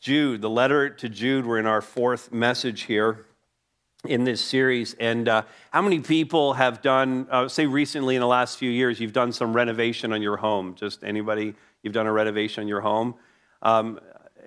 Jude, the letter to Jude. We're in our fourth message here in this series. And uh, how many people have done, uh, say recently in the last few years, you've done some renovation on your home? Just anybody, you've done a renovation on your home? Um,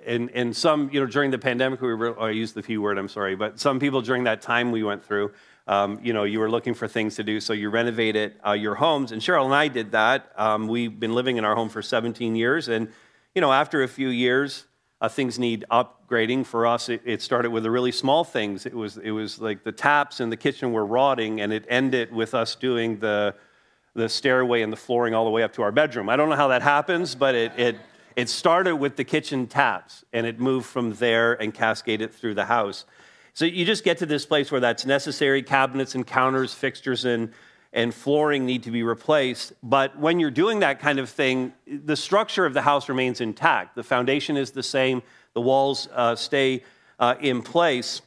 and, and some, you know, during the pandemic, we were, oh, I used the P word, I'm sorry, but some people during that time we went through, um, you know, you were looking for things to do, so you renovated uh, your homes. And Cheryl and I did that. Um, we've been living in our home for 17 years. And, you know, after a few years, uh, things need upgrading. For us, it, it, started with the really small things. It was, it was like the taps in the kitchen were rotting, and it ended with us doing the, the stairway and the flooring all the way up to our bedroom. I don't know how that happens, but it, it, it started with the kitchen taps, and it moved from there and cascaded through the house. So you just get to this place where that's necessary. Cabinets and counters, fixtures and and flooring need to be replaced. But when you're doing that kind of thing, the structure of the house remains intact. The foundation is the same, the walls uh, stay uh, in place,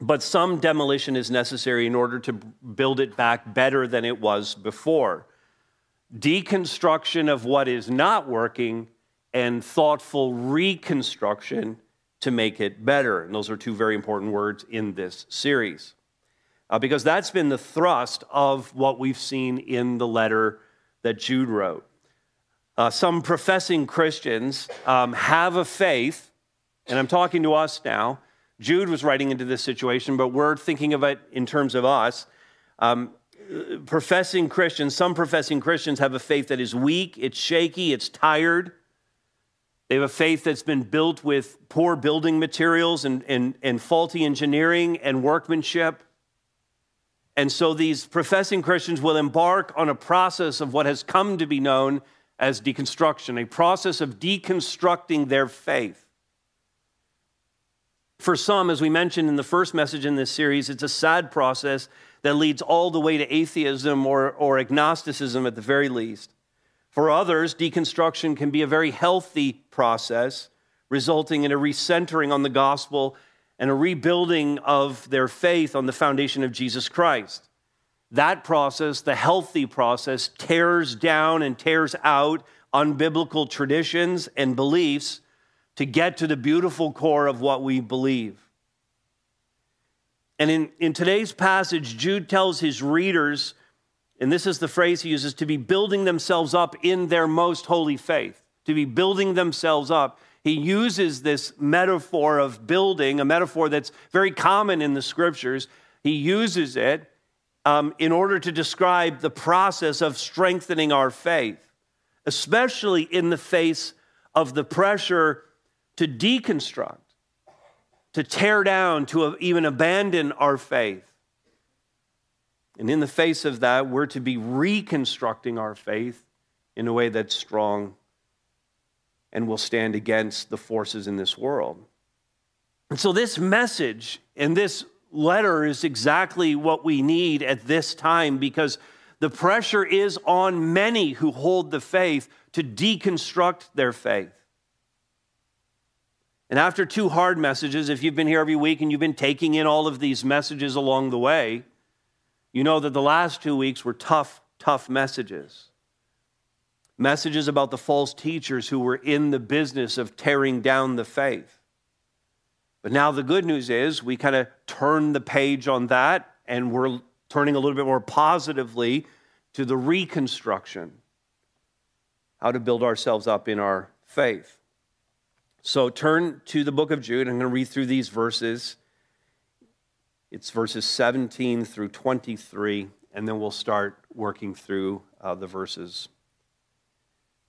but some demolition is necessary in order to build it back better than it was before. Deconstruction of what is not working and thoughtful reconstruction to make it better. And those are two very important words in this series uh, because that's been the thrust of what we've seen in the letter that Jude wrote. Uh, some professing Christians um, have a faith, and I'm talking to us now. Jude was writing into this situation, but we're thinking of it in terms of us. Um, professing Christians, some professing Christians have a faith that is weak, it's shaky, it's tired. They have a faith that's been built with poor building materials and, and, and faulty engineering and workmanship. And so these professing Christians will embark on a process of what has come to be known as deconstruction, a process of deconstructing their faith. For some, as we mentioned in the first message in this series, it's a sad process that leads all the way to atheism or, or agnosticism at the very least. For others, deconstruction can be a very healthy process, resulting in a recentering on the gospel and a rebuilding of their faith on the foundation of Jesus Christ. That process, the healthy process, tears down and tears out unbiblical traditions and beliefs to get to the beautiful core of what we believe. And in, in today's passage, Jude tells his readers, and this is the phrase he uses, to be building themselves up in their most holy faith, to be building themselves up he uses this metaphor of building, a metaphor that's very common in the scriptures. He uses it um, in order to describe the process of strengthening our faith, especially in the face of the pressure to deconstruct, to tear down, to even abandon our faith. And in the face of that, we're to be reconstructing our faith in a way that's strong and will stand against the forces in this world. And so, this message and this letter is exactly what we need at this time because the pressure is on many who hold the faith to deconstruct their faith. And after two hard messages, if you've been here every week and you've been taking in all of these messages along the way, you know that the last two weeks were tough, tough messages messages about the false teachers who were in the business of tearing down the faith. But now the good news is we kind of turn the page on that and we're turning a little bit more positively to the reconstruction, how to build ourselves up in our faith. So turn to the book of Jude. I'm going to read through these verses. It's verses 17 through 23, and then we'll start working through uh, the verses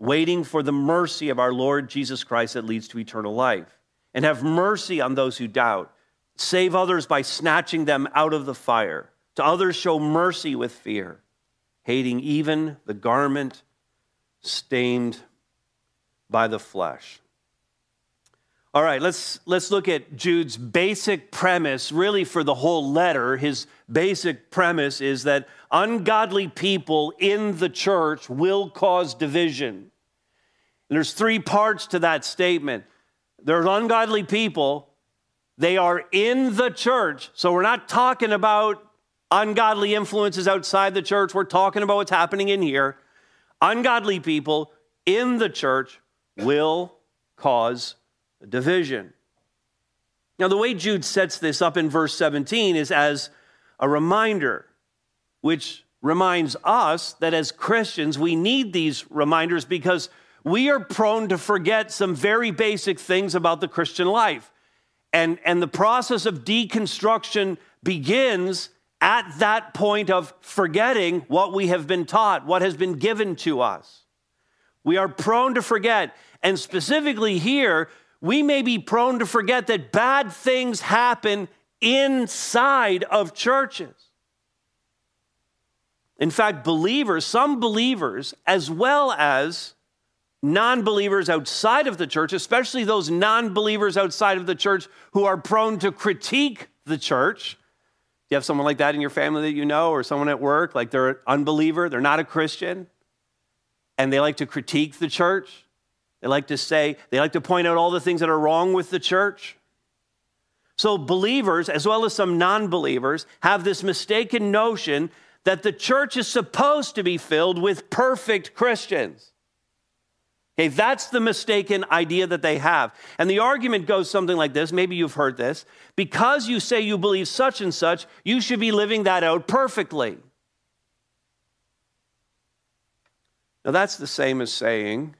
waiting for the mercy of our Lord Jesus Christ that leads to eternal life. And have mercy on those who doubt. Save others by snatching them out of the fire. To others, show mercy with fear, hating even the garment stained by the flesh. All right, let's, let's look at Jude's basic premise, really for the whole letter. His basic premise is that ungodly people in the church will cause division. There's three parts to that statement. There's ungodly people, they are in the church. So we're not talking about ungodly influences outside the church, we're talking about what's happening in here. Ungodly people in the church will cause division. Now, the way Jude sets this up in verse 17 is as a reminder, which reminds us that as Christians, we need these reminders because we are prone to forget some very basic things about the Christian life. And, and the process of deconstruction begins at that point of forgetting what we have been taught, what has been given to us. We are prone to forget. And specifically here, we may be prone to forget that bad things happen inside of churches. In fact, believers, some believers, as well as non believers outside of the church, especially those non believers outside of the church who are prone to critique the church. Do you have someone like that in your family that you know, or someone at work, like they're an unbeliever, they're not a Christian, and they like to critique the church? They like to say, they like to point out all the things that are wrong with the church. So, believers, as well as some non believers, have this mistaken notion that the church is supposed to be filled with perfect Christians. Okay, that's the mistaken idea that they have. And the argument goes something like this maybe you've heard this. Because you say you believe such and such, you should be living that out perfectly. Now, that's the same as saying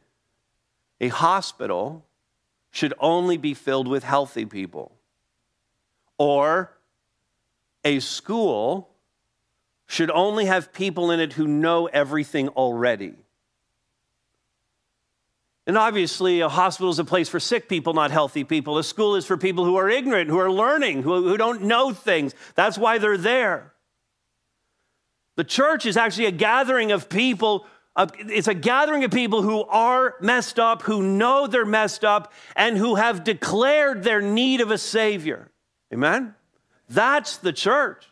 a hospital should only be filled with healthy people, or a school should only have people in it who know everything already. And obviously, a hospital is a place for sick people, not healthy people. A school is for people who are ignorant, who are learning, who, who don't know things. That's why they're there. The church is actually a gathering of people it's a gathering of people who are messed up, who know they're messed up, and who have declared their need of a Savior. Amen? That's the church.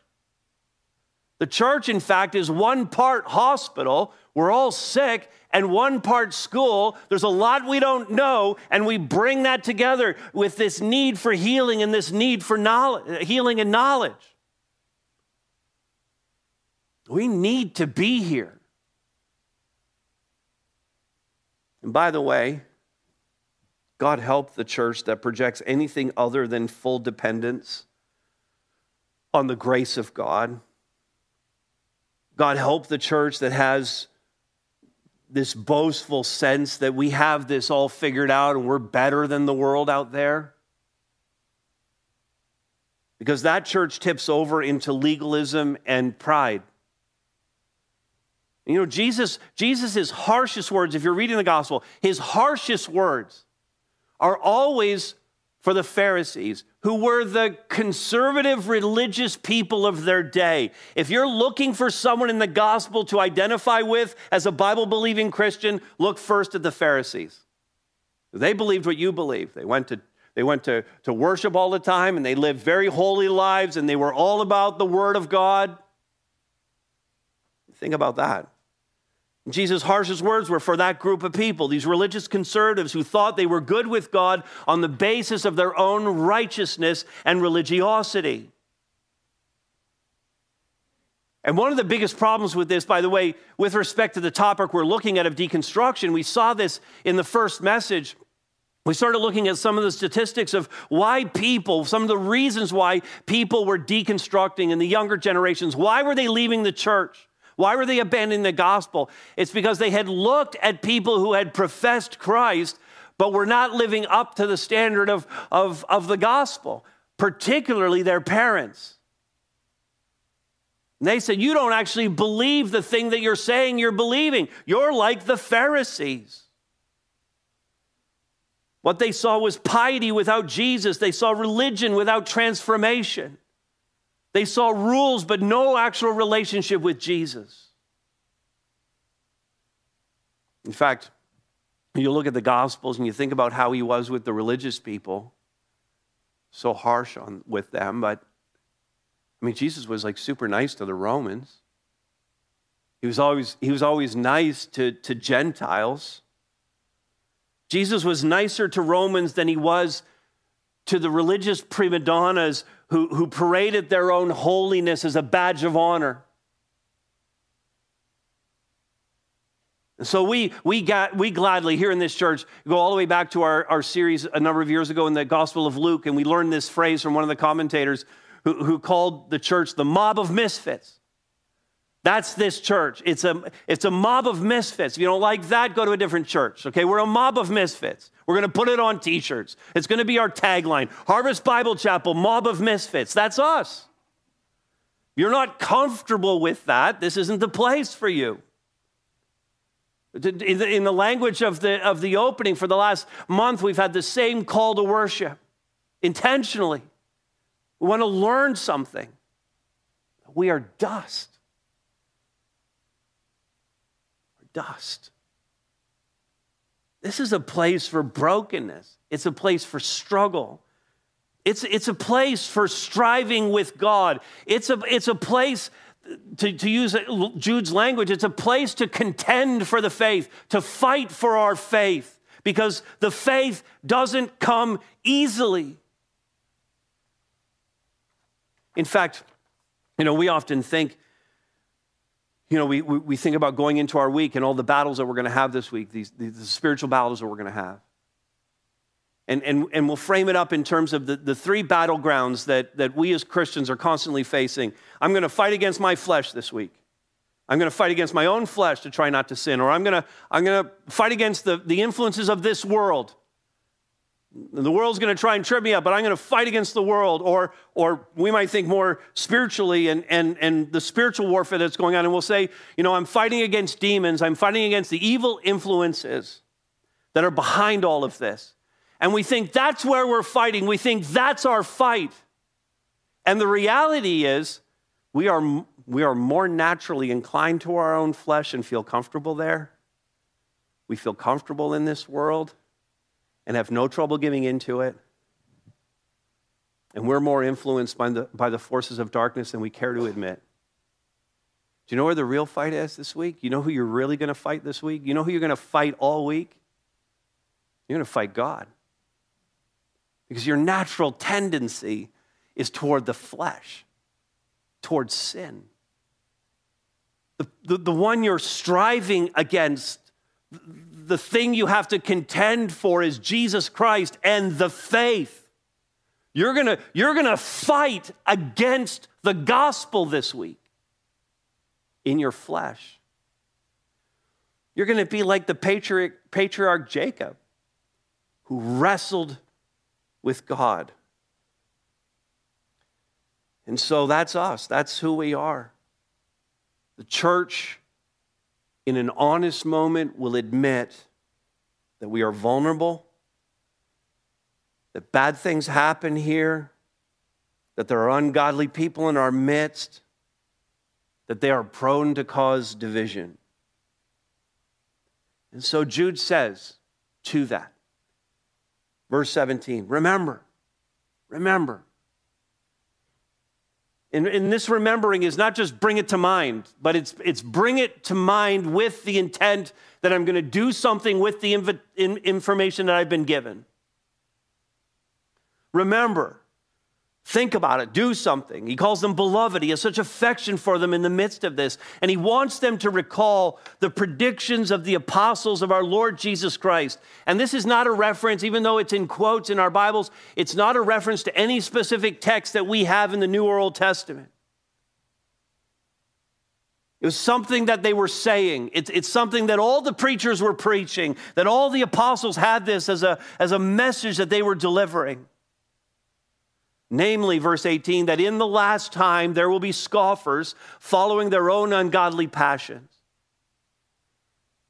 The church, in fact, is one part hospital. We're all sick, and one part school. There's a lot we don't know, and we bring that together with this need for healing and this need for knowledge, healing and knowledge. We need to be here. And by the way, God help the church that projects anything other than full dependence on the grace of God. God help the church that has this boastful sense that we have this all figured out and we're better than the world out there. Because that church tips over into legalism and pride. You know, Jesus, Jesus' harshest words, if you're reading the gospel, his harshest words are always for the Pharisees, who were the conservative religious people of their day. If you're looking for someone in the gospel to identify with as a Bible believing Christian, look first at the Pharisees. They believed what you believe. They went to they went to, to worship all the time and they lived very holy lives and they were all about the Word of God. Think about that. Jesus' harshest words were for that group of people, these religious conservatives who thought they were good with God on the basis of their own righteousness and religiosity. And one of the biggest problems with this, by the way, with respect to the topic we're looking at of deconstruction, we saw this in the first message. We started looking at some of the statistics of why people, some of the reasons why people were deconstructing in the younger generations. Why were they leaving the church? Why were they abandoning the gospel? It's because they had looked at people who had professed Christ, but were not living up to the standard of, of, of the gospel, particularly their parents. And they said, You don't actually believe the thing that you're saying you're believing. You're like the Pharisees. What they saw was piety without Jesus, they saw religion without transformation. They saw rules, but no actual relationship with Jesus. In fact, You look at the Gospels and you think about how he was with the religious people, so harsh on, with them, but I mean, Jesus was like super nice to the Romans. He was always, he was always nice to, to Gentiles. Jesus was nicer to Romans than he was to the religious prima donnas who, who paraded their own holiness as a badge of honor. So we, we, got, we gladly, here in this church, go all the way back to our, our series a number of years ago in the Gospel of Luke, and we learned this phrase from one of the commentators who, who called the church the mob of misfits. That's this church. It's a, it's a mob of misfits. If you don't like that, go to a different church. Okay, we're a mob of misfits. We're going to put it on t shirts. It's going to be our tagline Harvest Bible Chapel, mob of misfits. That's us. You're not comfortable with that, this isn't the place for you. In the language of the, of the opening for the last month, we've had the same call to worship intentionally. We want to learn something. We are dust. dust. This is a place for brokenness, it's a place for struggle. It's, it's a place for striving with God. It's a, it's a place, to, to use Jude's language, it's a place to contend for the faith, to fight for our faith, because the faith doesn't come easily. In fact, you know, we often think you know, we, we, we think about going into our week and all the battles that we're going to have this week, these, these the spiritual battles that we're going to have. And, and, and we'll frame it up in terms of the, the three battlegrounds that, that we as Christians are constantly facing. I'm going to fight against my flesh this week. I'm going to fight against my own flesh to try not to sin, or I'm going to, I'm going to fight against the, the influences of this world the world's going to try and trip me up, but I'm going to fight against the world. Or, or we might think more spiritually and, and, and the spiritual warfare that's going on. And we'll say, you know, I'm fighting against demons. I'm fighting against the evil influences that are behind all of this. And we think that's where we're fighting. We think that's our fight. And the reality is, we are, we are more naturally inclined to our own flesh and feel comfortable there. We feel comfortable in this world and have no trouble giving into it. And we're more influenced by the, by the forces of darkness than we care to admit. Do you know where the real fight is this week? You know who you're really going to fight this week? You know who you're going to fight all week? You're going to fight God. Because your natural tendency is toward the flesh, toward sin. The, the, the one you're striving against the thing you have to contend for is Jesus Christ and the faith. You're gonna, you're gonna fight against the gospel this week in your flesh. You're gonna be like the patriarch, patriarch Jacob, who wrestled with God. And so that's us, that's who we are. The church in an honest moment, will admit that we are vulnerable, that bad things happen here, that there are ungodly people in our midst, that they are prone to cause division. And so Jude says to that, verse 17, remember, remember, and, and, this remembering is not just bring it to mind, but it's, it's bring it to mind with the intent that I'm going to do something with the inv- in, information that I've been given. Remember, Think about it, do something. He calls them beloved. He has such affection for them in the midst of this. And he wants them to recall the predictions of the apostles of our Lord Jesus Christ. And this is not a reference, even though it's in quotes in our Bibles, it's not a reference to any specific text that we have in the New or Old Testament. It was something that they were saying. It's, it's something that all the preachers were preaching, that all the apostles had this as a, as a message that they were delivering. Namely, verse 18, that in the last time there will be scoffers following their own ungodly passions.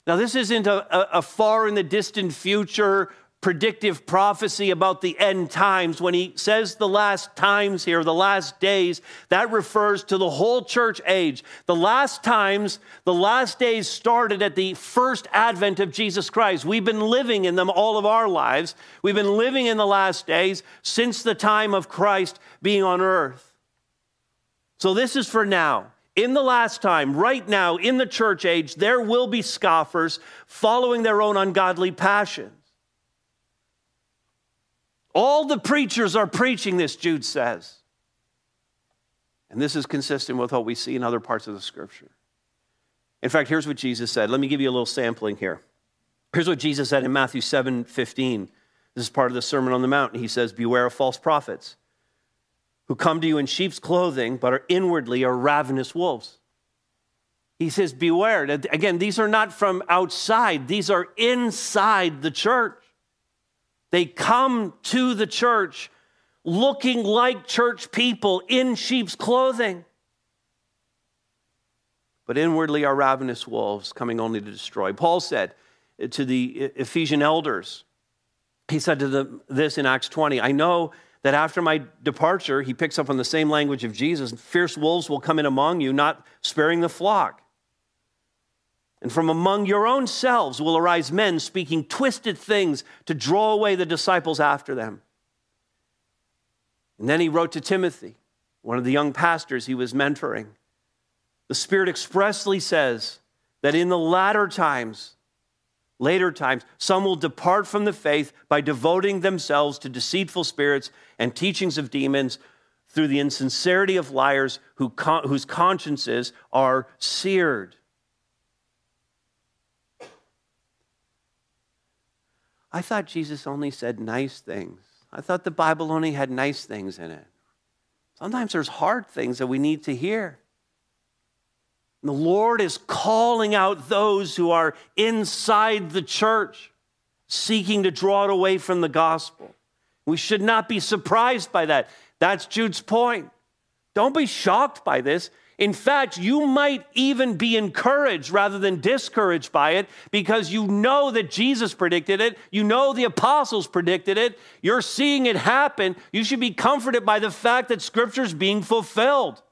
Now, this isn't a, a, far in the distant future predictive prophecy about the end times. When he says the last times here, the last days, that refers to the whole church age. The last times, the last days started at the first advent of Jesus Christ. We've been living in them all of our lives. We've been living in the last days since the time of Christ being on earth. So this is for now. In the last time, right now, in the church age, there will be scoffers following their own ungodly passions. All the preachers are preaching this, Jude says. And this is consistent with what we see in other parts of the scripture. In fact, here's what Jesus said. Let me give you a little sampling here. Here's what Jesus said in Matthew 7 15. This is part of the Sermon on the Mount. He says, Beware of false prophets who come to you in sheep's clothing, but are inwardly are ravenous wolves. He says, Beware. Again, these are not from outside, these are inside the church. They come to the church looking like church people in sheep's clothing, but inwardly are ravenous wolves coming only to destroy. Paul said to the Ephesian elders, he said to them this in Acts 20 I know that after my departure, he picks up on the same language of Jesus fierce wolves will come in among you, not sparing the flock. And from among your own selves will arise men speaking twisted things to draw away the disciples after them. And then he wrote to Timothy, one of the young pastors he was mentoring. The Spirit expressly says that in the latter times, later times, some will depart from the faith by devoting themselves to deceitful spirits and teachings of demons through the insincerity of liars who whose consciences are seared. I thought Jesus only said nice things. I thought the Bible only had nice things in it. Sometimes there's hard things that we need to hear. The Lord is calling out those who are inside the church, seeking to draw it away from the gospel. We should not be surprised by that. That's Jude's point. Don't be shocked by this. In fact, you might even be encouraged rather than discouraged by it because you know that Jesus predicted it. You know the apostles predicted it. You're seeing it happen. You should be comforted by the fact that Scripture is being fulfilled.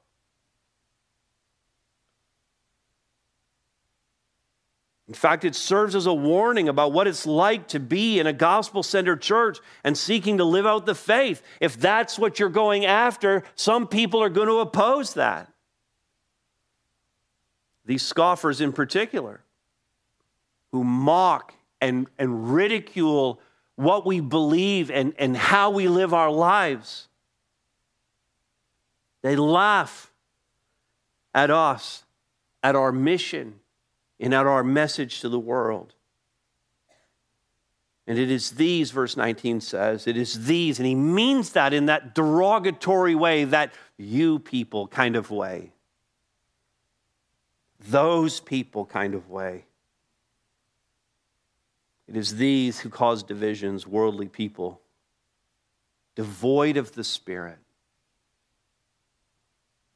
In fact, it serves as a warning about what it's like to be in a gospel centered church and seeking to live out the faith. If that's what you're going after, some people are going to oppose that these scoffers in particular, who mock and, and ridicule what we believe and, and how we live our lives. They laugh at us, at our mission, and at our message to the world. And it is these, verse 19 says, it is these, and he means that in that derogatory way, that you people kind of way those people kind of way. It is these who cause divisions, worldly people, devoid of the Spirit.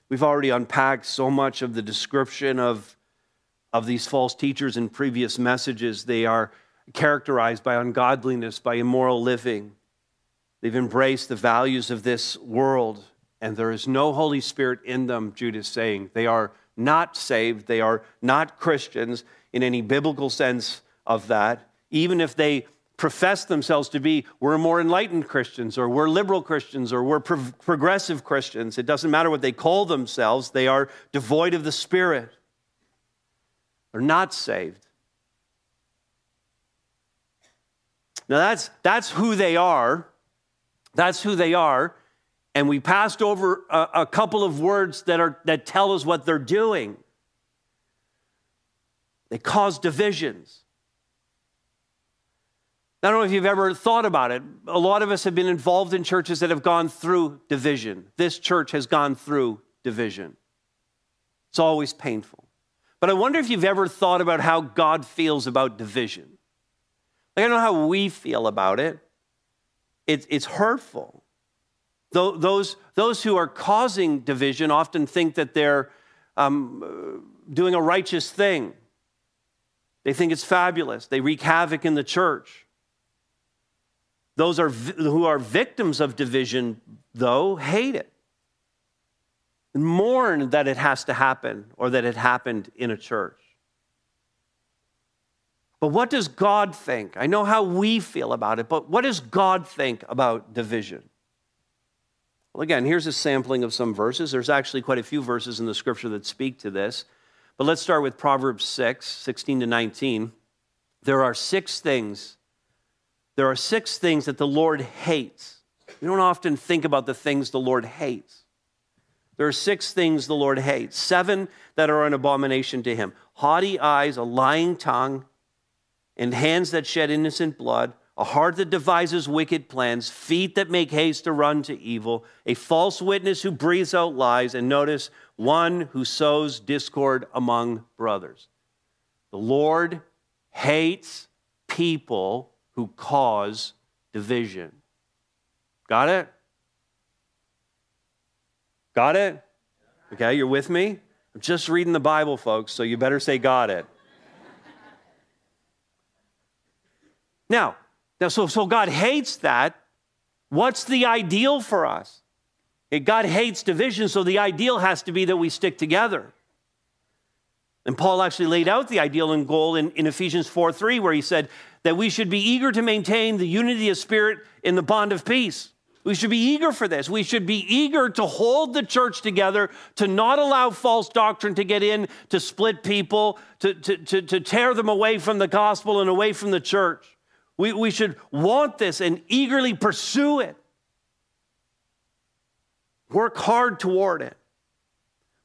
We've already unpacked so much of the description of, of these false teachers in previous messages. They are characterized by ungodliness, by immoral living. They've embraced the values of this world, and there is no Holy Spirit in them, Jude is saying. They are not saved. They are not Christians in any biblical sense of that, even if they profess themselves to be, we're more enlightened Christians, or we're liberal Christians, or we're pro- progressive Christians. It doesn't matter what they call themselves, they are devoid of the Spirit. They're not saved. Now, that's, that's who they are. That's who they are and we passed over a, a, couple of words that, are, that tell us what they're doing. They cause divisions. I don't know if you've ever thought about it. A lot of us have been involved in churches that have gone through division. This church has gone through division. It's always painful. But I wonder if you've ever thought about how God feels about division. Like, I don't know how we feel about it. It's, it's hurtful. Those, those who are causing division often think that they're um, doing a righteous thing. They think it's fabulous. They wreak havoc in the church. Those are, who are victims of division, though, hate it and mourn that it has to happen or that it happened in a church. But what does God think? I know how we feel about it, but what does God think about division? Well, again, here's a sampling of some verses. There's actually quite a few verses in the scripture that speak to this. But let's start with Proverbs 6, 16 to 19. There are six things. There are six things that the Lord hates. We don't often think about the things the Lord hates. There are six things the Lord hates, seven that are an abomination to him haughty eyes, a lying tongue, and hands that shed innocent blood, a heart that devises wicked plans, feet that make haste to run to evil, a false witness who breathes out lies, and notice, one who sows discord among brothers. The Lord hates people who cause division. Got it? Got it? Okay, you're with me? I'm just reading the Bible, folks, so you better say, Got it. now, now so, so God hates that. What's the ideal for us? God hates division, so the ideal has to be that we stick together. And Paul actually laid out the ideal and goal in, in Ephesians 4 3, where he said that we should be eager to maintain the unity of spirit in the bond of peace. We should be eager for this. We should be eager to hold the church together, to not allow false doctrine to get in, to split people, to, to, to, to tear them away from the gospel and away from the church. We, we should want this and eagerly pursue it. Work hard toward it.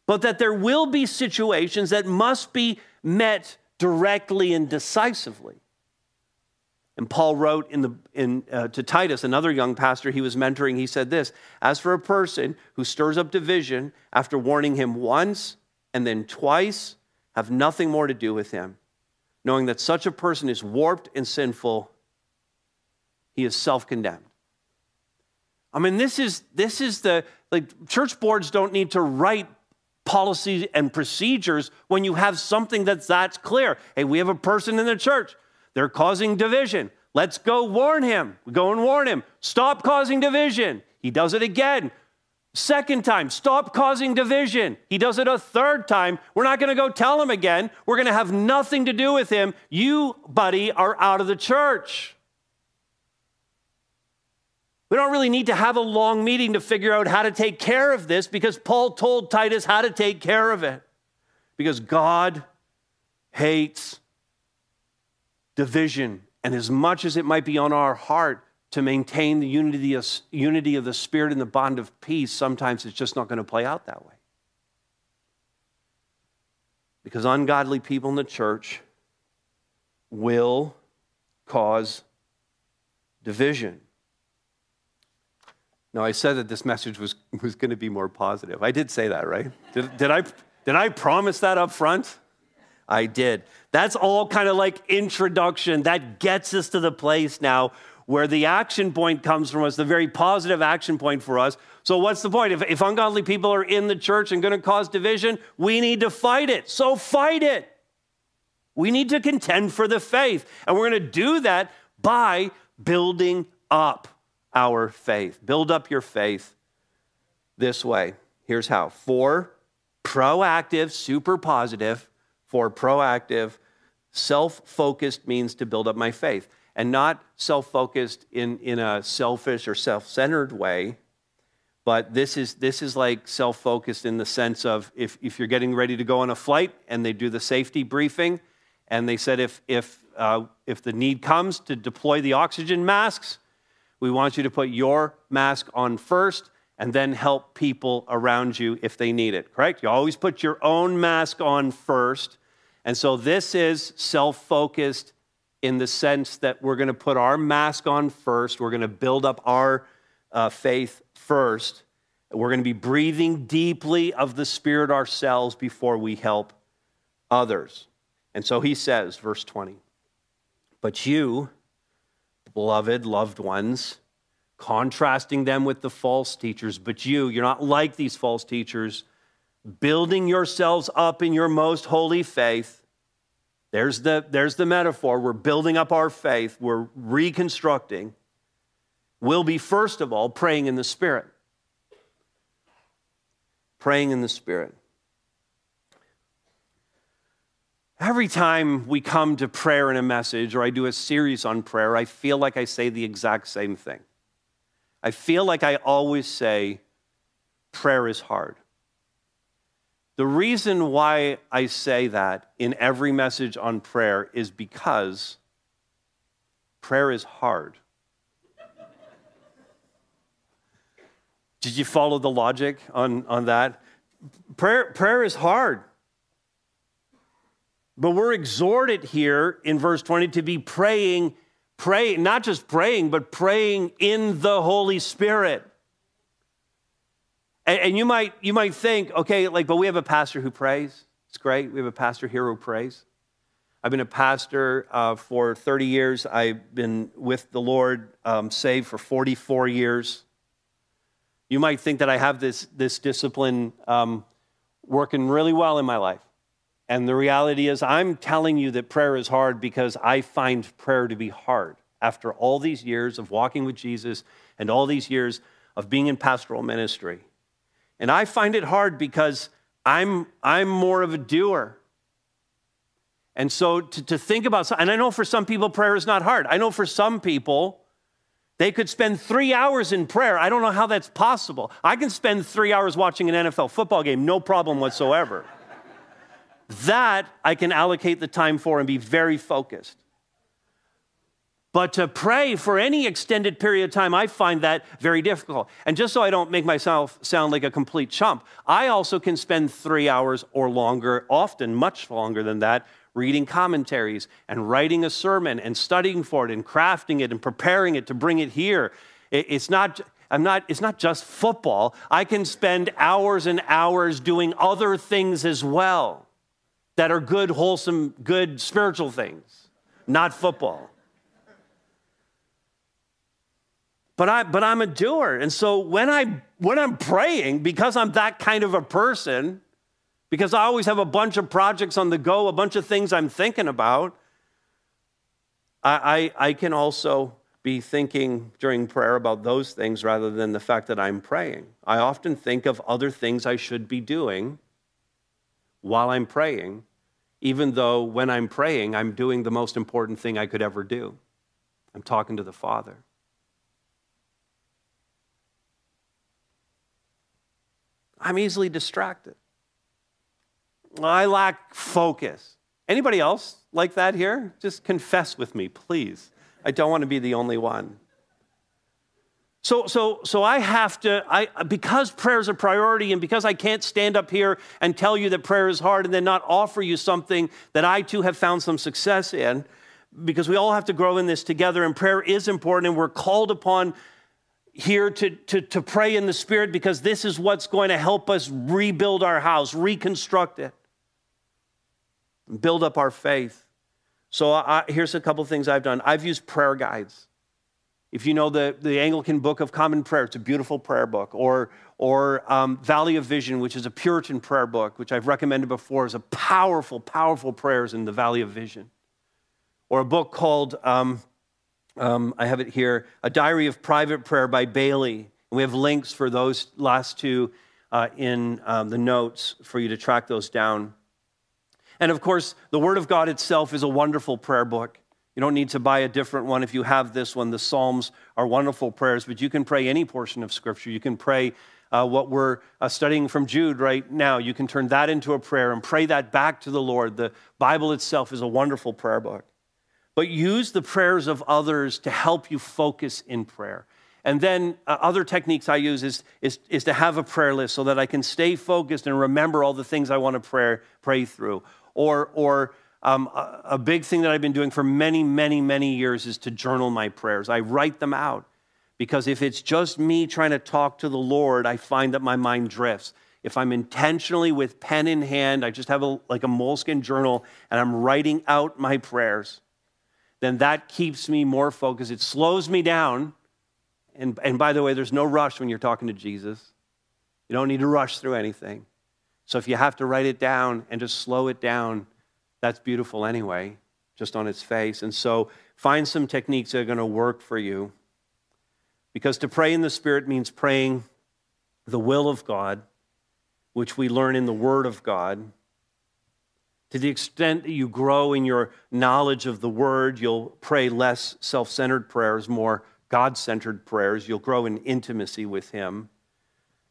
But that there will be situations that must be met directly and decisively. And Paul wrote in the, in, uh, to Titus, another young pastor he was mentoring, he said this As for a person who stirs up division after warning him once and then twice, have nothing more to do with him, knowing that such a person is warped and sinful, he is self condemned. I mean, this is, this is the, like, church boards don't need to write policies and procedures when you have something that's that clear. Hey, we have a person in the church they're causing division. Let's go warn him. Go and warn him. Stop causing division. He does it again. Second time, stop causing division. He does it a third time. We're not going to go tell him again. We're going to have nothing to do with him. You, buddy, are out of the church. We don't really need to have a long meeting to figure out how to take care of this because Paul told Titus how to take care of it. Because God hates division, and as much as it might be on our heart to maintain the unity of, unity of the Spirit and the bond of peace, sometimes it's just not going to play out that way. Because ungodly people in the church will cause division. Now, I said that this message was, was going to be more positive. I did say that, right? Did, did, I, did I promise that up front? I did. That's all kind of like introduction. That gets us to the place now where the action point comes from us, the very positive action point for us. So, what's the point? If, if ungodly people are in the church and going to cause division, we need to fight it. So, fight it. We need to contend for the faith. And we're going to do that by building up our faith. Build up your faith this way. Here's how four, proactive, super positive for proactive, self focused means to build up my faith. And not self focused in, in a selfish or self centered way, but this is, this is like self focused in the sense of if, if you're getting ready to go on a flight and they do the safety briefing, and they said if, if, uh, if the need comes to deploy the oxygen masks, we want you to put your mask on first and then help people around you if they need it, correct? You always put your own mask on first. And so this is self focused in the sense that we're going to put our mask on first. We're going to build up our uh, faith first. We're going to be breathing deeply of the Spirit ourselves before we help others. And so he says, verse 20, but you, beloved, loved ones, contrasting them with the false teachers. But you, you're not like these false teachers, building yourselves up in your most holy faith. There's the, there's the metaphor. We're building up our faith, we're reconstructing. We'll be, first of all, praying in the Spirit. Praying in the Spirit. Every time we come to prayer in a message or I do a series on prayer, I feel like I say the exact same thing. I feel like I always say, prayer is hard. The reason why I say that in every message on prayer is because prayer is hard. Did you follow the logic on, on that? Prayer, prayer is hard. But we're exhorted here in verse 20 to be praying, praying, not just praying, but praying in the Holy Spirit. And, and, you might you might think, okay, like, but we have a pastor who prays. It's great. We have a pastor here who prays. I've been a pastor uh, for 30 years. I've been with the Lord, um, saved for 44 years. You might think that I have this, this discipline um, working really well in my life. And the reality is, I'm telling you that prayer is hard because I find prayer to be hard. After all these years of walking with Jesus and all these years of being in pastoral ministry. And I find it hard because I'm, I'm more of a doer. And so to, to think about, and I know for some people prayer is not hard. I know for some people, they could spend three hours in prayer. I don't know how that's possible. I can spend three hours watching an NFL football game, no problem whatsoever. that I can allocate the time for and be very focused. But to pray for any extended period of time, I find that very difficult. And just so I don't make myself sound like a complete chump, I also can spend three hours or longer, often much longer than that, reading commentaries and writing a sermon and studying for it and crafting it and preparing it to bring it here. It's not, I'm not, it's not just football. I can spend hours and hours doing other things as well that are good, wholesome, good spiritual things, not football. but I but I'm a doer. And so when I when I'm praying, because I'm that kind of a person, because I always have a bunch of projects on the go, a bunch of things I'm thinking about, I, I, I can also be thinking during prayer about those things rather than the fact that I'm praying. I often think of other things I should be doing while I'm praying, even though when I'm praying, I'm doing the most important thing I could ever do. I'm talking to the Father. I'm easily distracted. I lack focus. Anybody else like that here? Just confess with me, please. I don't want to be the only one. So, so, so I have to, I, because prayer is a priority and because I can't stand up here and tell you that prayer is hard and then not offer you something that I too have found some success in, because we all have to grow in this together and prayer is important and we're called upon here to, to, to pray in the Spirit because this is what's going to help us rebuild our house, reconstruct it, build up our faith. So I, here's a couple things I've done. I've used prayer guides. If you know the, the Anglican Book of Common Prayer, it's a beautiful prayer book. Or, or um, Valley of Vision, which is a Puritan prayer book, which I've recommended before, is a powerful, powerful prayers in the Valley of Vision. Or a book called um, um, I have it here A Diary of Private Prayer by Baillie. We have links for those last two uh, in um, the notes for you to track those down. And of course, the Word of God itself is a wonderful prayer book. You don't need to buy a different one if you have this one. The Psalms are wonderful prayers, but you can pray any portion of Scripture. You can pray uh, what we're uh, studying from Jude right now. You can turn that into a prayer and pray that back to the Lord. The Bible itself is a wonderful prayer book but use the prayers of others to help you focus in prayer. And then uh, other techniques I use is, is, is to have a prayer list so that I can stay focused and remember all the things I want to pray, pray through. Or, or um, a, a big thing that I've been doing for many, many, many years is to journal my prayers. I write them out because if it's just me trying to talk to the Lord, I find that my mind drifts. If I'm intentionally with pen in hand, I just have a, like a moleskin journal and I'm writing out my prayers then that keeps me more focused. It slows me down. And, and by the way, there's no rush when you're talking to Jesus. You don't need to rush through anything. So if you have to write it down and just slow it down, that's beautiful anyway, just on its face. And so find some techniques that are going to work for you. Because to pray in the Spirit means praying the will of God, which we learn in the Word of God. To the extent that you grow in your knowledge of the Word, you'll pray less self centered prayers, more God centered prayers. You'll grow in intimacy with Him.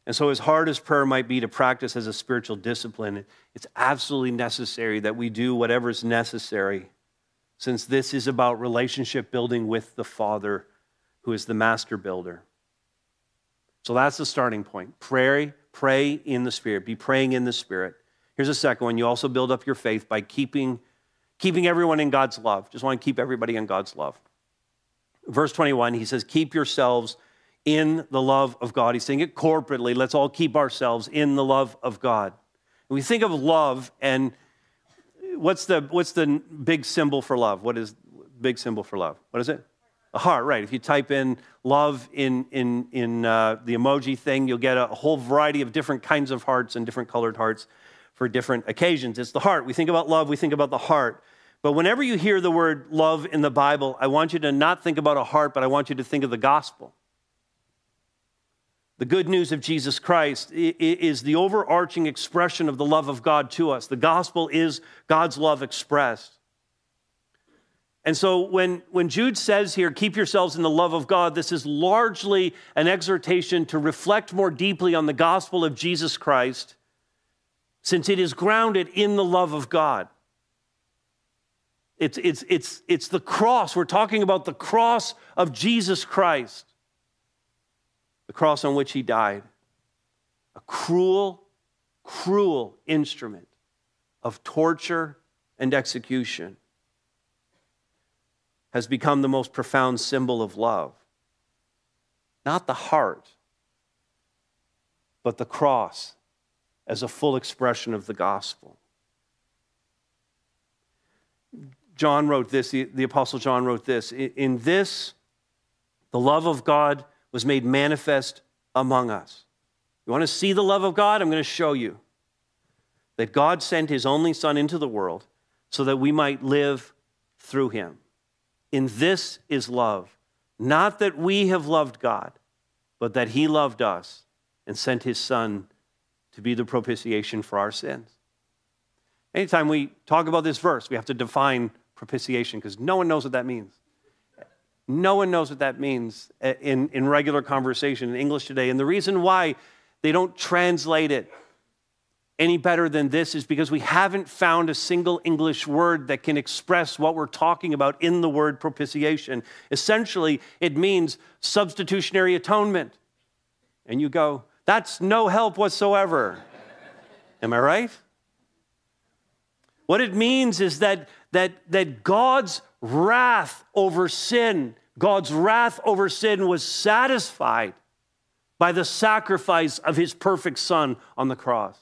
And so, as hard as prayer might be to practice as a spiritual discipline, it's absolutely necessary that we do whatever is necessary, since this is about relationship building with the Father, who is the master builder. So that's the starting point. Pray, pray in the Spirit. Be praying in the Spirit. Here's a second one. You also build up your faith by keeping, keeping everyone in God's love. Just want to keep everybody in God's love. Verse 21, he says, Keep yourselves in the love of God. He's saying it corporately. Let's all keep ourselves in the love of God. we think of love, and what's the, what's the big symbol for love? What is big symbol for love? What is it? A heart, right. If you type in love in, in, in uh, the emoji thing, you'll get a whole variety of different kinds of hearts and different colored hearts for different occasions. It's the heart. We think about love, we think about the heart. But whenever you hear the word love in the Bible, I want you to not think about a heart, but I want you to think of the gospel. The good news of Jesus Christ is the overarching expression of the love of God to us. The gospel is God's love expressed. And so when, when Jude says here, keep yourselves in the love of God, this is largely an exhortation to reflect more deeply on the gospel of Jesus Christ, since it is grounded in the love of God. It's, it's, it's, it's the cross. We're talking about the cross of Jesus Christ, the cross on which he died. A cruel, cruel instrument of torture and execution has become the most profound symbol of love. Not the heart, but the cross as a full expression of the gospel. John wrote this, the, the, Apostle John wrote this In this, the love of God was made manifest among us. You want to see the love of God? I'm going to show you that God sent his only Son into the world so that we might live through him. In this is love, not that we have loved God, but that He loved us and sent His Son to be the propitiation for our sins. Anytime we talk about this verse, we have to define propitiation because no one knows what that means. No one knows what that means eh, in, in regular conversation in English today. And the reason why they don't translate it any better than this is because we haven't found a single English word that can express what we're talking about in the word propitiation. Essentially, it means substitutionary atonement. And you go, that's no help whatsoever. Am I right? What it means is that, that, that God's wrath over sin, God's wrath over sin was satisfied by the sacrifice of his perfect son on the cross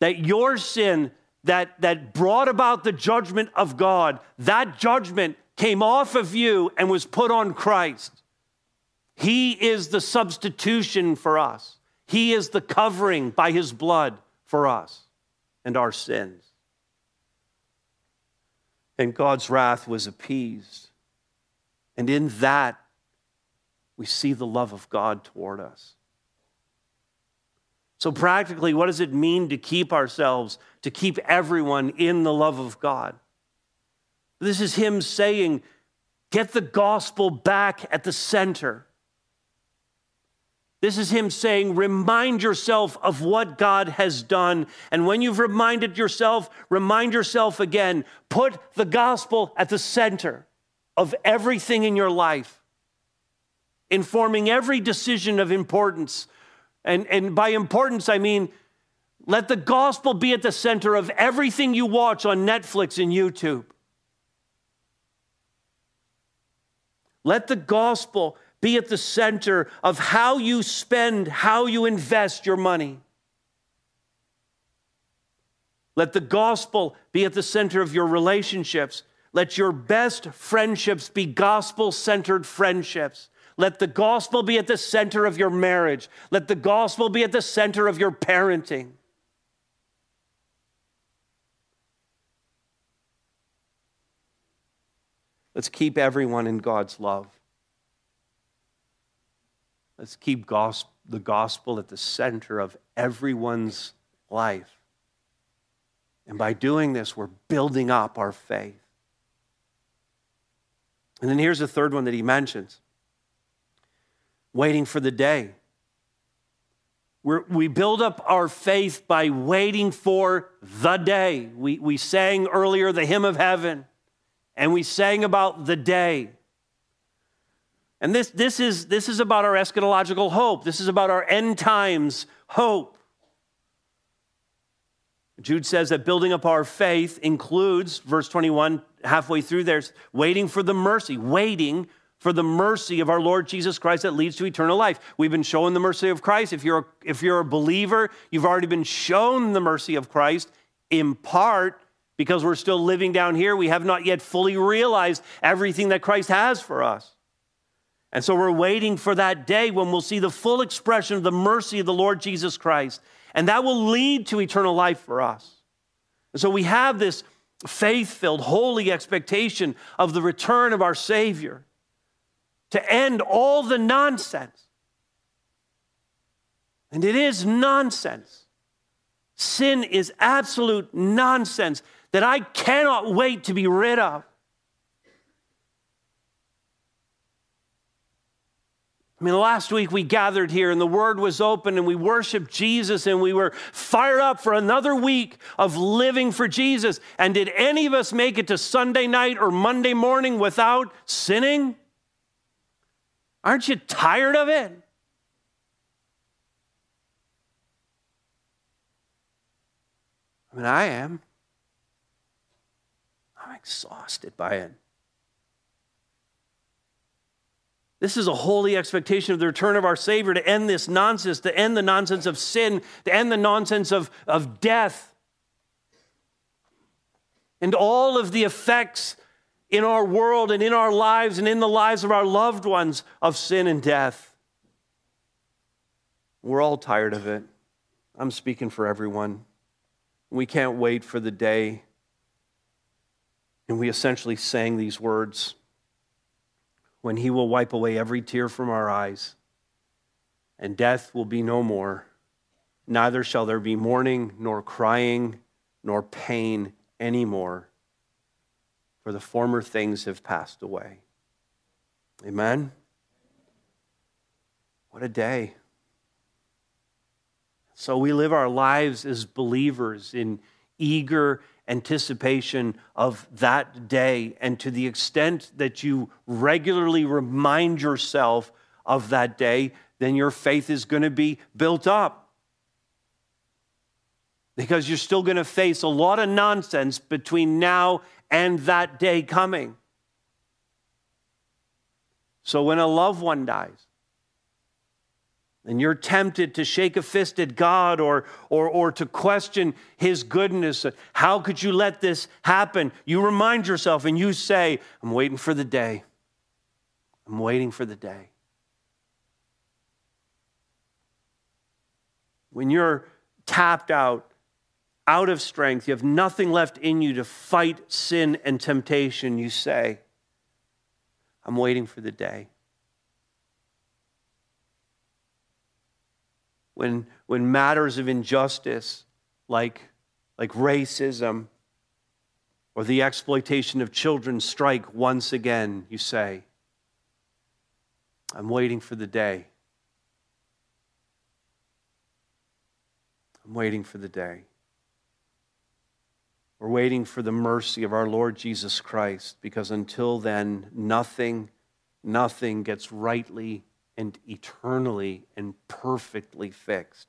that your sin that, that brought about the judgment of God, that judgment came off of you and was put on Christ. He is the substitution for us, He is the covering by His blood for us and our sins. And God's wrath was appeased. And in that, we see the love of God toward us. So, practically, what does it mean to keep ourselves, to keep everyone in the love of God? This is Him saying, get the gospel back at the center. This is Him saying, remind yourself of what God has done. And when you've reminded yourself, remind yourself again. Put the gospel at the center of everything in your life, informing every decision of importance and, and by importance, I mean let the gospel be at the center of everything you watch on Netflix and YouTube. Let the gospel be at the center of how you spend, how you invest your money. Let the gospel be at the center of your relationships. Let your best friendships be gospel centered friendships. Let the gospel be at the center of your marriage. Let the gospel be at the center of your parenting. Let's keep everyone in God's love. Let's keep the gospel at the center of everyone's life. And by doing this, we're building up our faith. And then here's the third one that he mentions waiting for the day. We're, we build up our faith by waiting for the day. We, we sang earlier the hymn of heaven, and we sang about the day. And this, this, is, this is about our eschatological hope. This is about our end times hope. Jude says that building up our faith includes, verse 21, halfway through there, waiting for the mercy, waiting for the mercy of our Lord Jesus Christ that leads to eternal life. We've been shown the mercy of Christ. If you're, if you're a believer, you've already been shown the mercy of Christ in part because we're still living down here. We have not yet fully realized everything that Christ has for us. And so we're waiting for that day when we'll see the full expression of the mercy of the Lord Jesus Christ. And that will lead to eternal life for us. And so we have this faith filled, holy expectation of the return of our Savior to end all the nonsense. And it is nonsense. Sin is absolute nonsense that I cannot wait to be rid of. I mean, last week we gathered here and the word was open and we worshiped Jesus and we were fired up for another week of living for Jesus. And did any of us make it to Sunday night or Monday morning without sinning? Aren't you tired of it? I mean, I am. I'm exhausted by it. This is a holy expectation of the return of our Savior to end this nonsense, to end the nonsense of sin, to end the nonsense of, of death, and all of the effects in our world and in our lives and in the lives of our loved ones of sin and death. We're all tired of it. I'm speaking for everyone. We can't wait for the day. And we essentially sang these words when he will wipe away every tear from our eyes, and death will be no more. Neither shall there be mourning, nor crying, nor pain anymore, for the former things have passed away. Amen? What a day. So we live our lives as believers in eager anticipation of that day. And to the extent that you regularly remind yourself of that day, then your faith is going to be built up. Because you're still going to face a lot of nonsense between now and that day coming. So when a loved one dies, and you're tempted to shake a fist at God or, or, or to question His goodness. How could you let this happen? You remind yourself and you say, I'm waiting for the day. I'm waiting for the day. When you're tapped out, out of strength, you have nothing left in you to fight sin and temptation, you say, I'm waiting for the day. When, when matters of injustice like, like racism or the exploitation of children strike once again, you say, I'm waiting for the day. I'm waiting for the day. We're waiting for the mercy of our Lord Jesus Christ because until then, nothing, nothing gets rightly and eternally and perfectly fixed.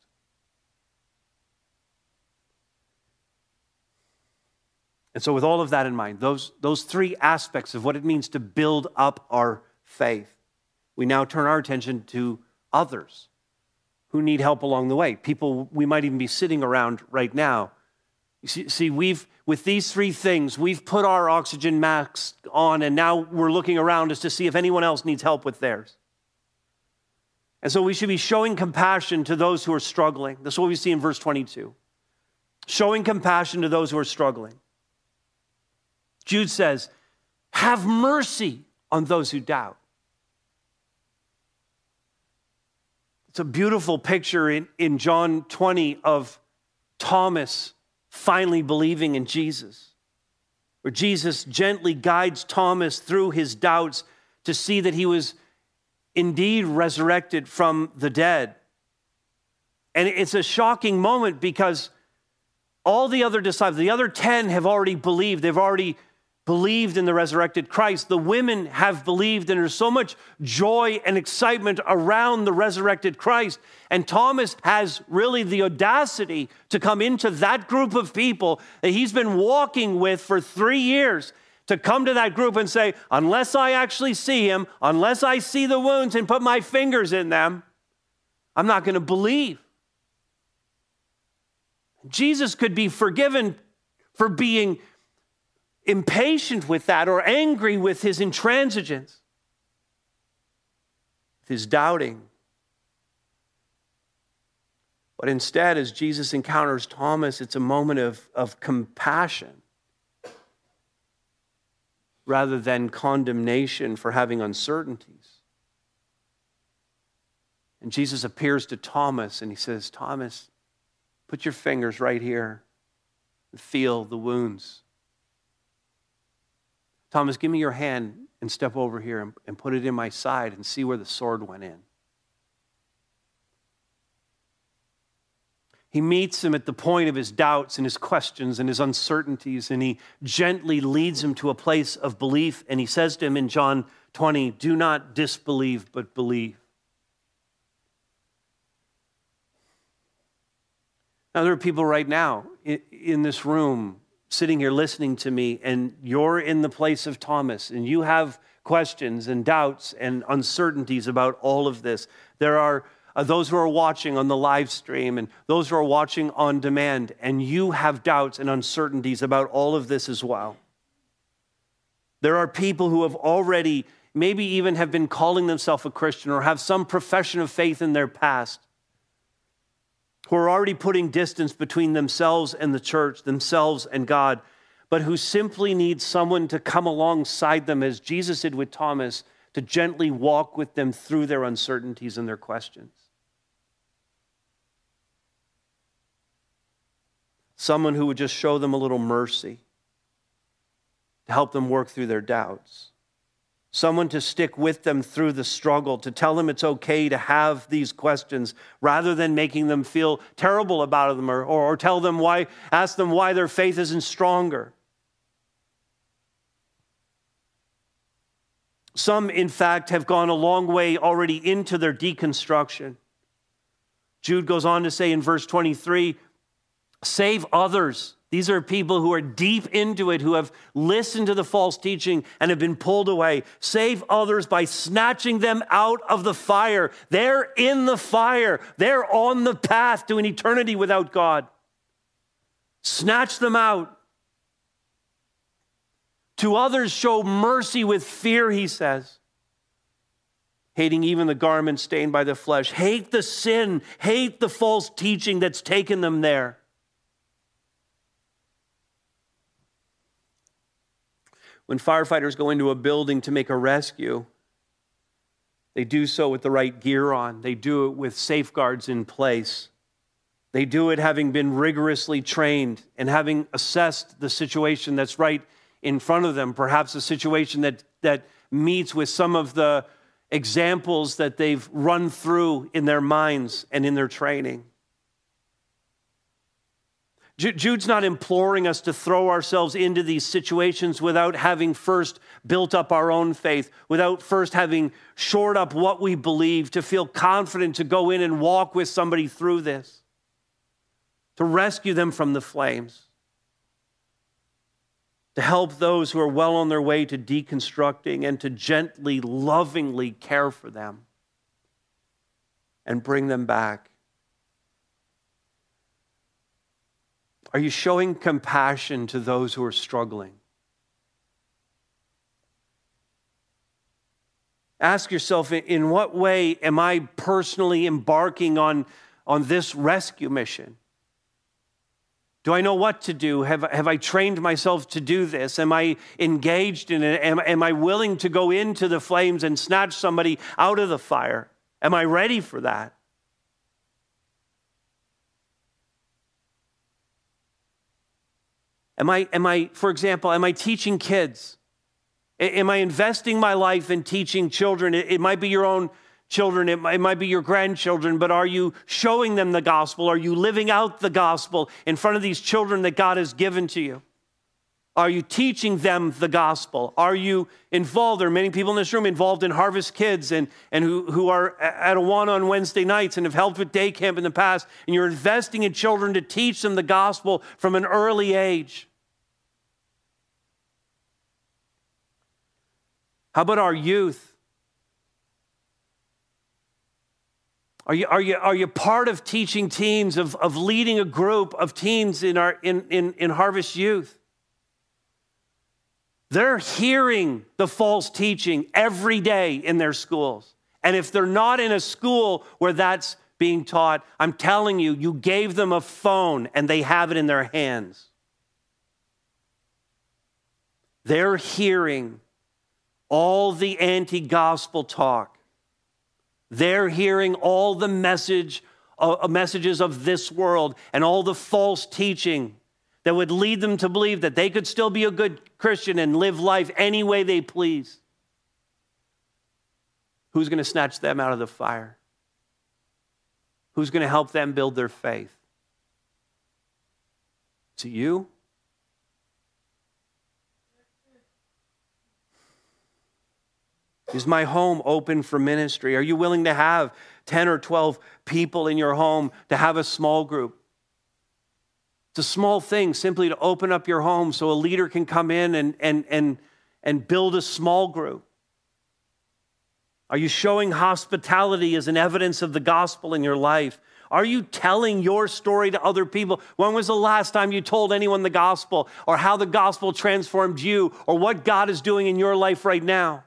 And so, with all of that in mind, those, those three aspects of what it means to build up our faith, we now turn our attention to others who need help along the way. People we might even be sitting around right now. You see, see, we've, with these three things, we've put our oxygen masks on, and now we're looking around us to see if anyone else needs help with theirs. And so we should be showing compassion to those who are struggling. That's what we see in verse 22. Showing compassion to those who are struggling. Jude says, Have mercy on those who doubt. It's a beautiful picture in, in John 20 of Thomas finally believing in Jesus, where Jesus gently guides Thomas through his doubts to see that he was indeed resurrected from the dead. And it's a shocking moment because all the other disciples, the other 10 have already believed. They've already believed in the resurrected Christ. The women have believed, and there's so much joy and excitement around the resurrected Christ. And Thomas has really the audacity to come into that group of people that he's been walking with for three years. To come to that group and say, unless I actually see him, unless I see the wounds and put my fingers in them, I'm not going to believe. Jesus could be forgiven for being impatient with that or angry with his intransigence, with his doubting. But instead, as Jesus encounters Thomas, it's a moment of, of compassion rather than condemnation for having uncertainties. And Jesus appears to Thomas and he says, Thomas, put your fingers right here and feel the wounds. Thomas, give me your hand and step over here and, and put it in my side and see where the sword went in. He meets him at the point of his doubts and his questions and his uncertainties, and he gently leads him to a place of belief. And he says to him in John 20, Do not disbelieve, but believe. Now, there are people right now in this room sitting here listening to me and you're in the place of Thomas and you have questions and doubts and uncertainties about all of this, there are uh, those who are watching on the live stream and those who are watching on demand, and you have doubts and uncertainties about all of this as well. There are people who have already, maybe even have been calling themselves a Christian or have some profession of faith in their past who are already putting distance between themselves and the church, themselves and God, but who simply need someone to come alongside them, as Jesus did with Thomas, to gently walk with them through their uncertainties and their questions. Someone who would just show them a little mercy to help them work through their doubts someone to stick with them through the struggle, to tell them it's okay to have these questions rather than making them feel terrible about them or, or, or tell them why, ask them why their faith isn't stronger. Some, in fact, have gone a long way already into their deconstruction. Jude goes on to say in verse 23 save others these are people who are deep into it, who have listened to the false teaching and have been pulled away. Save others by snatching them out of the fire. They're in the fire, they're on the path to an eternity without God. Snatch them out. To others, show mercy with fear, he says. Hating even the garment stained by the flesh. Hate the sin. Hate the false teaching that's taken them there. When firefighters go into a building to make a rescue, they do so with the right gear on, they do it with safeguards in place. They do it having been rigorously trained and having assessed the situation that's right in front of them, perhaps a situation that, that meets with some of the examples that they've run through in their minds and in their training. Jude's not imploring us to throw ourselves into these situations without having first built up our own faith, without first having shored up what we believe, to feel confident to go in and walk with somebody through this, to rescue them from the flames, to help those who are well on their way to deconstructing and to gently, lovingly care for them and bring them back Are you showing compassion to those who are struggling? Ask yourself in what way am I personally embarking on, on this rescue mission? Do I know what to do? Have, have I trained myself to do this? Am I engaged in it? Am, am I willing to go into the flames and snatch somebody out of the fire? Am I ready for that? Am I, am I, for example, am I teaching kids? Am I investing my life in teaching children? It, it might be your own children, it might, it might be your grandchildren, but are you showing them the gospel? Are you living out the gospel in front of these children that God has given to you? Are you teaching them the gospel? Are you involved? There are many people in this room involved in Harvest Kids and, and who, who are at Awana on Wednesday nights and have helped with day camp in the past. And you're investing in children to teach them the gospel from an early age. How about our youth? Are you, are you, are you part of teaching teams, of, of leading a group of teens in, our, in, in, in Harvest Youth? They're hearing the false teaching every day in their schools. And if they're not in a school where that's being taught, I'm telling you, you gave them a phone and they have it in their hands. They're hearing all the anti gospel talk. They're hearing all the message, uh, messages of this world and all the false teaching that would lead them to believe that they could still be a good Christian and live life any way they please. Who's going to snatch them out of the fire? Who's going to help them build their faith? Is it you? Is my home open for ministry? Are you willing to have 10 or 12 people in your home to have a small group? It's a small thing simply to open up your home so a leader can come in and, and, and, and build a small group. Are you showing hospitality as an evidence of the gospel in your life? Are you telling your story to other people? When was the last time you told anyone the gospel or how the gospel transformed you or what God is doing in your life right now?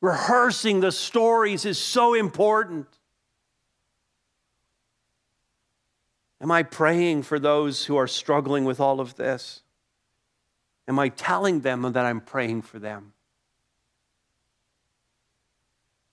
Rehearsing the stories is so important. Am I praying for those who are struggling with all of this? Am I telling them that I'm praying for them?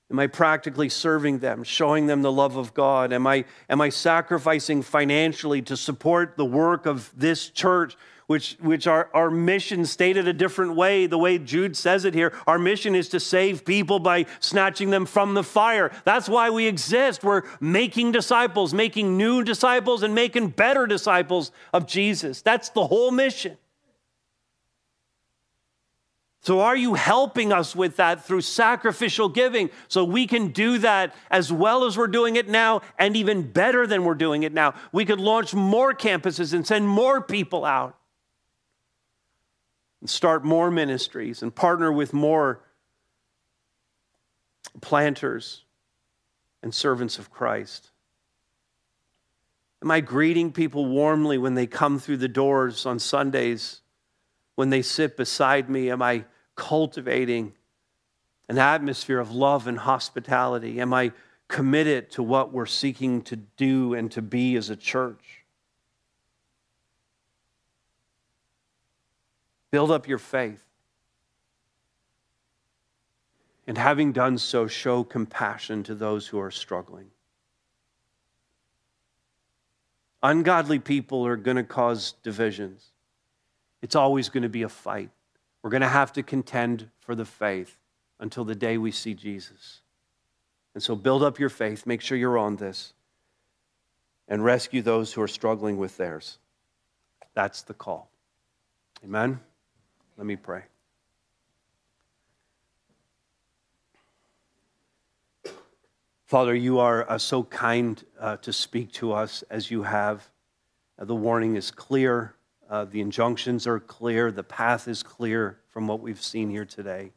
Am I practically serving them, showing them the love of God? Am I, am I sacrificing financially to support the work of this church which, which our, our mission stated a different way, the way Jude says it here. Our mission is to save people by snatching them from the fire. That's why we exist. We're making disciples, making new disciples, and making better disciples of Jesus. That's the whole mission. So, are you helping us with that through sacrificial giving so we can do that as well as we're doing it now and even better than we're doing it now? We could launch more campuses and send more people out and start more ministries and partner with more planters and servants of Christ? Am I greeting people warmly when they come through the doors on Sundays? When they sit beside me, am I cultivating an atmosphere of love and hospitality? Am I committed to what we're seeking to do and to be as a church? Build up your faith. And having done so, show compassion to those who are struggling. Ungodly people are going to cause divisions. It's always going to be a fight. We're going to have to contend for the faith until the day we see Jesus. And so build up your faith, make sure you're on this, and rescue those who are struggling with theirs. That's the call. Amen. Let me pray. Father, you are uh, so kind uh, to speak to us as you have. Uh, the warning is clear, uh, the injunctions are clear, the path is clear from what we've seen here today.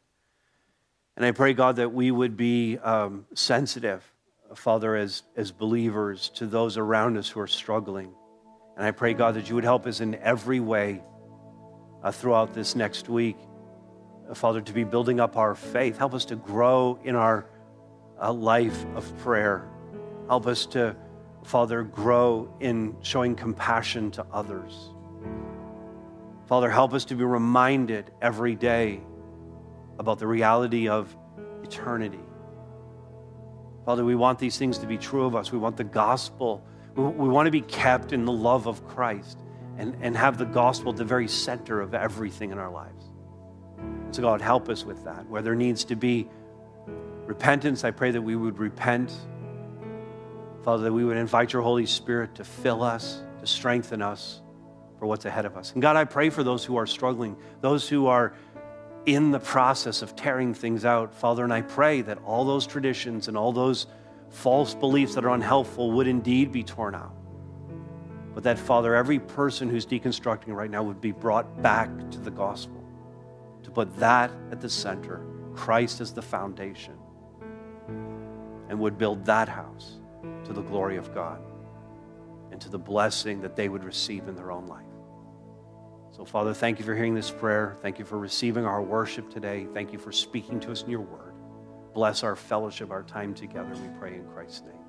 And I pray, God, that we would be um, sensitive, Father, as, as believers to those around us who are struggling. And I pray, God, that you would help us in every way uh, throughout this next week. Uh, Father, to be building up our faith. Help us to grow in our uh, life of prayer. Help us to, Father, grow in showing compassion to others. Father, help us to be reminded every day about the reality of eternity. Father, we want these things to be true of us. We want the gospel. We, we want to be kept in the love of Christ. And, and have the gospel at the very center of everything in our lives. So, God, help us with that. Where there needs to be repentance, I pray that we would repent. Father, that we would invite your Holy Spirit to fill us, to strengthen us for what's ahead of us. And God, I pray for those who are struggling, those who are in the process of tearing things out, Father, and I pray that all those traditions and all those false beliefs that are unhelpful would indeed be torn out. But that, Father, every person who's deconstructing right now would be brought back to the gospel, to put that at the center, Christ as the foundation, and would build that house to the glory of God and to the blessing that they would receive in their own life. So, Father, thank you for hearing this prayer. Thank you for receiving our worship today. Thank you for speaking to us in your word. Bless our fellowship, our time together, we pray in Christ's name.